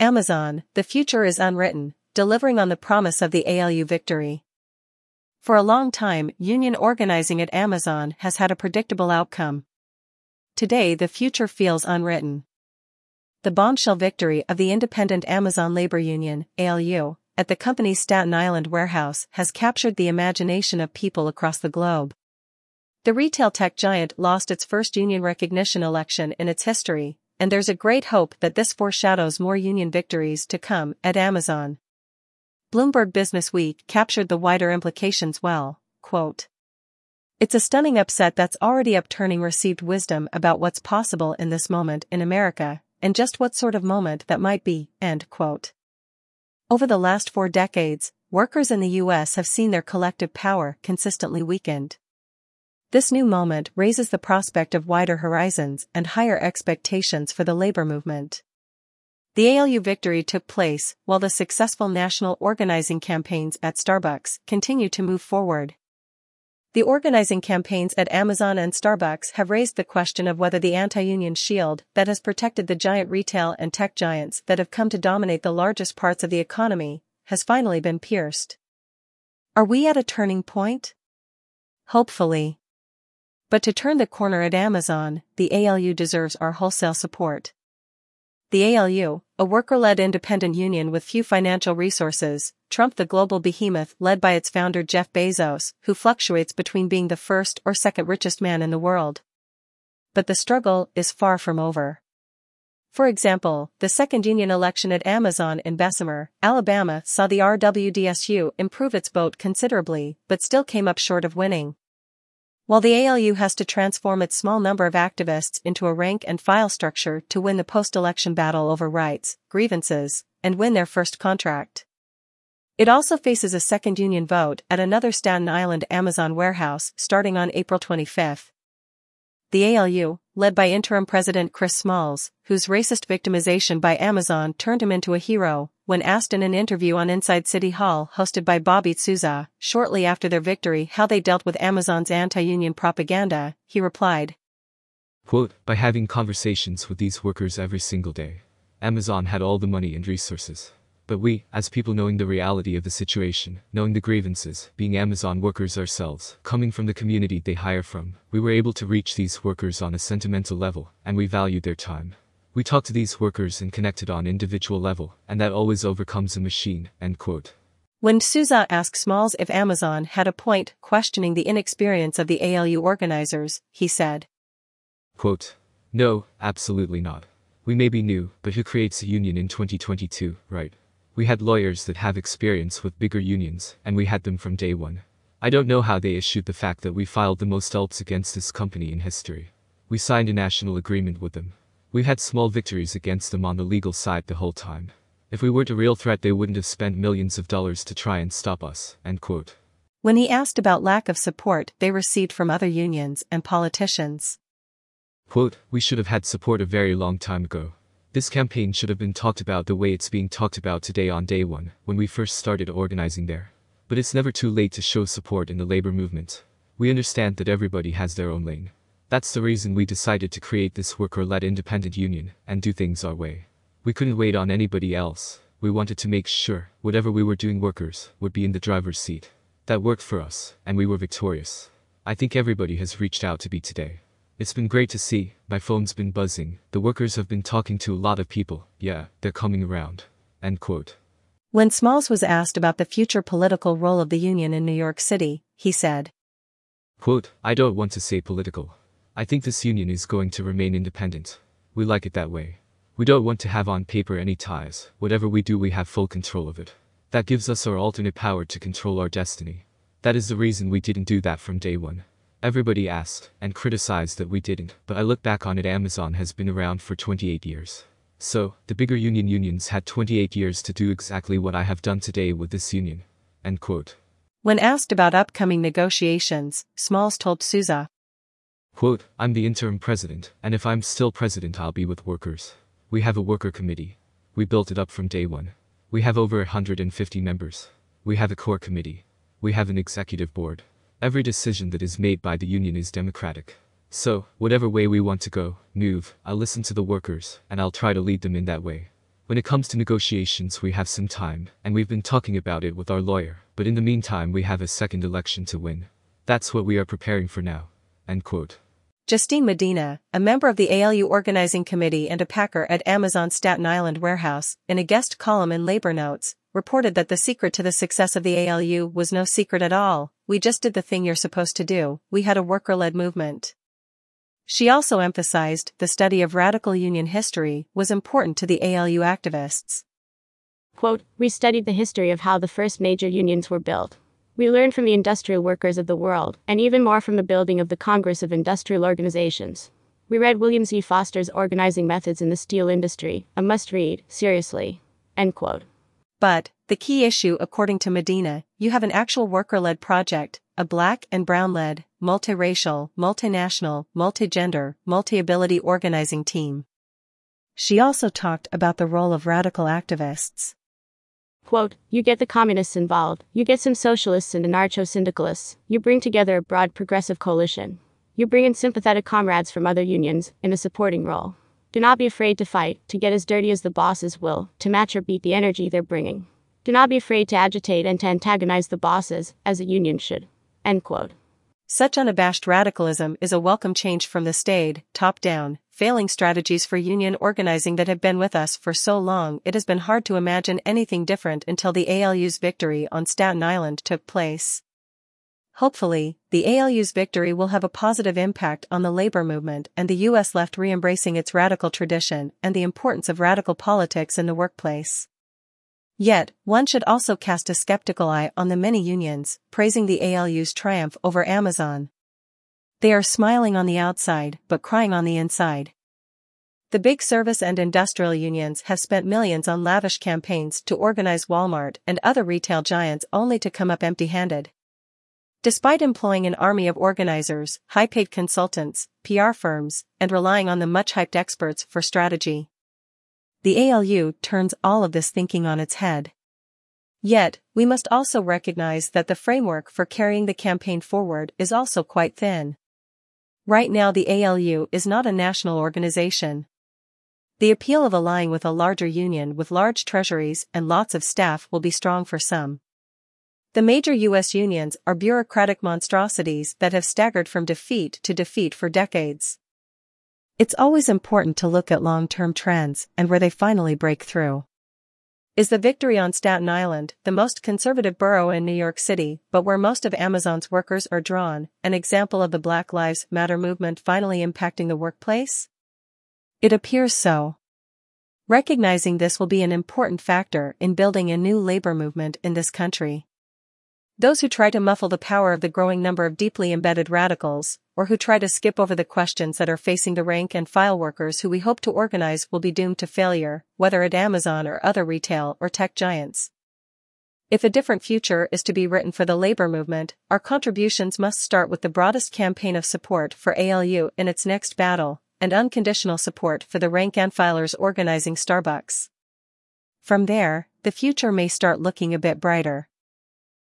Amazon, the future is unwritten, delivering on the promise of the ALU victory. For a long time, union organizing at Amazon has had a predictable outcome. Today, the future feels unwritten. The bombshell victory of the independent Amazon Labor Union, ALU, at the company's Staten Island warehouse has captured the imagination of people across the globe. The retail tech giant lost its first union recognition election in its history, and there's a great hope that this foreshadows more union victories to come at Amazon. Bloomberg Business Week captured the wider implications well, quote. It's a stunning upset that's already upturning received wisdom about what's possible in this moment in America, and just what sort of moment that might be, end quote. Over the last four decades, workers in the U.S. have seen their collective power consistently weakened. This new moment raises the prospect of wider horizons and higher expectations for the labor movement. The ALU victory took place while the successful national organizing campaigns at Starbucks continue to move forward. The organizing campaigns at Amazon and Starbucks have raised the question of whether the anti-union shield that has protected the giant retail and tech giants that have come to dominate the largest parts of the economy has finally been pierced. Are we at a turning point? Hopefully. But to turn the corner at Amazon, the ALU deserves our wholesale support. The ALU, a worker-led independent union with few financial resources, trumped the global behemoth led by its founder Jeff Bezos, who fluctuates between being the first or second richest man in the world. But the struggle is far from over. For example, the second union election at Amazon in Bessemer, Alabama saw the RWDSU improve its vote considerably, but still came up short of winning. While the ALU has to transform its small number of activists into a rank and file structure to win the post-election battle over rights, grievances, and win their first contract. It also faces a second union vote at another Staten Island Amazon warehouse starting on April 25. The ALU, led by interim president Chris Smalls, whose racist victimization by Amazon turned him into a hero, when asked in an interview on Inside City Hall hosted by Bobby Cuza, shortly after their victory how they dealt with Amazon's anti-union propaganda, he replied, Quote, by having conversations with these workers every single day. Amazon had all the money and resources. But we, as people knowing the reality of the situation, knowing the grievances, being Amazon workers ourselves, coming from the community they hire from, we were able to reach these workers on a sentimental level, and we valued their time. We talked to these workers and connected on individual level, and that always overcomes a machine, end quote. When Cuza asked Smalls if Amazon had a point questioning the inexperience of the ALU organizers, he said, Quote, No, absolutely not. We may be new, but who creates a union in 2022, right? We had lawyers that have experience with bigger unions, and we had them from day one. I don't know how they issued the fact that we filed the most ULPs against this company in history. We signed a national agreement with them. We had small victories against them on the legal side the whole time. If we weren't a real threat they wouldn't have spent millions of dollars to try and stop us, end quote. When he asked about lack of support they received from other unions and politicians. Quote, we should have had support a very long time ago. This campaign should have been talked about the way it's being talked about today on day one, when we first started organizing there. But it's never too late to show support in the labor movement. We understand that everybody has their own lane. That's the reason we decided to create this worker-led independent union, and do things our way. We couldn't wait on anybody else. We wanted to make sure, whatever we were doing workers, would be in the driver's seat. That worked for us, and we were victorious. I think everybody has reached out to be today. It's been great to see, my phone's been buzzing, the workers have been talking to a lot of people, yeah, they're coming around. End quote. When Smalls was asked about the future political role of the union in New York City, he said, Quote, I don't want to say political. I think this union is going to remain independent. We like it that way. We don't want to have on paper any ties, whatever we do we have full control of it. That gives us our alternate power to control our destiny. That is the reason we didn't do that from day one. Everybody asked and criticized that we didn't, but I look back on it Amazon has been around for 28 years. So, the bigger union unions had 28 years to do exactly what I have done today with this union. End quote. When asked about upcoming negotiations, Smalls told Cuza, Quote, I'm the interim president, and if I'm still president I'll be with workers. We have a worker committee. We built it up from day one. We have over 150 members. We have a core committee. We have an executive board. Every decision that is made by the union is democratic. So, whatever way we want to go, move, I'll listen to the workers, and I'll try to lead them in that way. When it comes to negotiations, we have some time, and we've been talking about it with our lawyer, but in the meantime, we have a second election to win. That's what we are preparing for now. End quote. Justine Medina, a member of the ALU organizing committee and a packer at Amazon Staten Island warehouse, in a guest column in Labor Notes, reported that the secret to the success of the ALU was no secret at all, we just did the thing you're supposed to do, we had a worker-led movement. She also emphasized the study of radical union history was important to the ALU activists. Quote, we studied the history of how the first major unions were built. We learned from the industrial workers of the world, and even more from the building of the Congress of Industrial Organizations. We read William Z. Foster's organizing methods in the steel industry, a must read, seriously. End quote. But, the key issue according to Medina, you have an actual worker-led project, a black and brown-led, multiracial, multinational, multigender, multi-ability organizing team. She also talked about the role of radical activists. Quote, you get the communists involved, you get some socialists and anarcho-syndicalists, you bring together a broad progressive coalition. You bring in sympathetic comrades from other unions, in a supporting role. Do not be afraid to fight, to get as dirty as the bosses will, to match or beat the energy they're bringing. Do not be afraid to agitate and to antagonize the bosses, as a union should. End quote. Such unabashed radicalism is a welcome change from the staid, top-down, failing strategies for union organizing that have been with us for so long it has been hard to imagine anything different until the ALU's victory on Staten Island took place. Hopefully, the ALU's victory will have a positive impact on the labor movement and the US left re-embracing its radical tradition and the importance of radical politics in the workplace. Yet, one should also cast a skeptical eye on the many unions, praising the ALU's triumph over Amazon. They are smiling on the outside, but crying on the inside. The big service and industrial unions have spent millions on lavish campaigns to organize Walmart and other retail giants only to come up empty-handed. Despite employing an army of organizers, high-paid consultants, PR firms, and relying on the much-hyped experts for strategy, the ALU turns all of this thinking on its head. Yet, we must also recognize that the framework for carrying the campaign forward is also quite thin. Right now the ALU is not a national organization. The appeal of allying with a larger union with large treasuries and lots of staff will be strong for some. The major U.S. unions are bureaucratic monstrosities that have staggered from defeat to defeat for decades. It's always important to look at long-term trends and where they finally break through. Is the victory on Staten Island, the most conservative borough in New York City, but where most of Amazon's workers are drawn, an example of the Black Lives Matter movement finally impacting the workplace? It appears so. Recognizing this will be an important factor in building a new labor movement in this country. Those who try to muffle the power of the growing number of deeply embedded radicals, or who try to skip over the questions that are facing the rank and file workers who we hope to organize will be doomed to failure, whether at Amazon or other retail or tech giants. If a different future is to be written for the labor movement, our contributions must start with the broadest campaign of support for ALU in its next battle, and unconditional support for the rank and filers organizing Starbucks. From there, the future may start looking a bit brighter.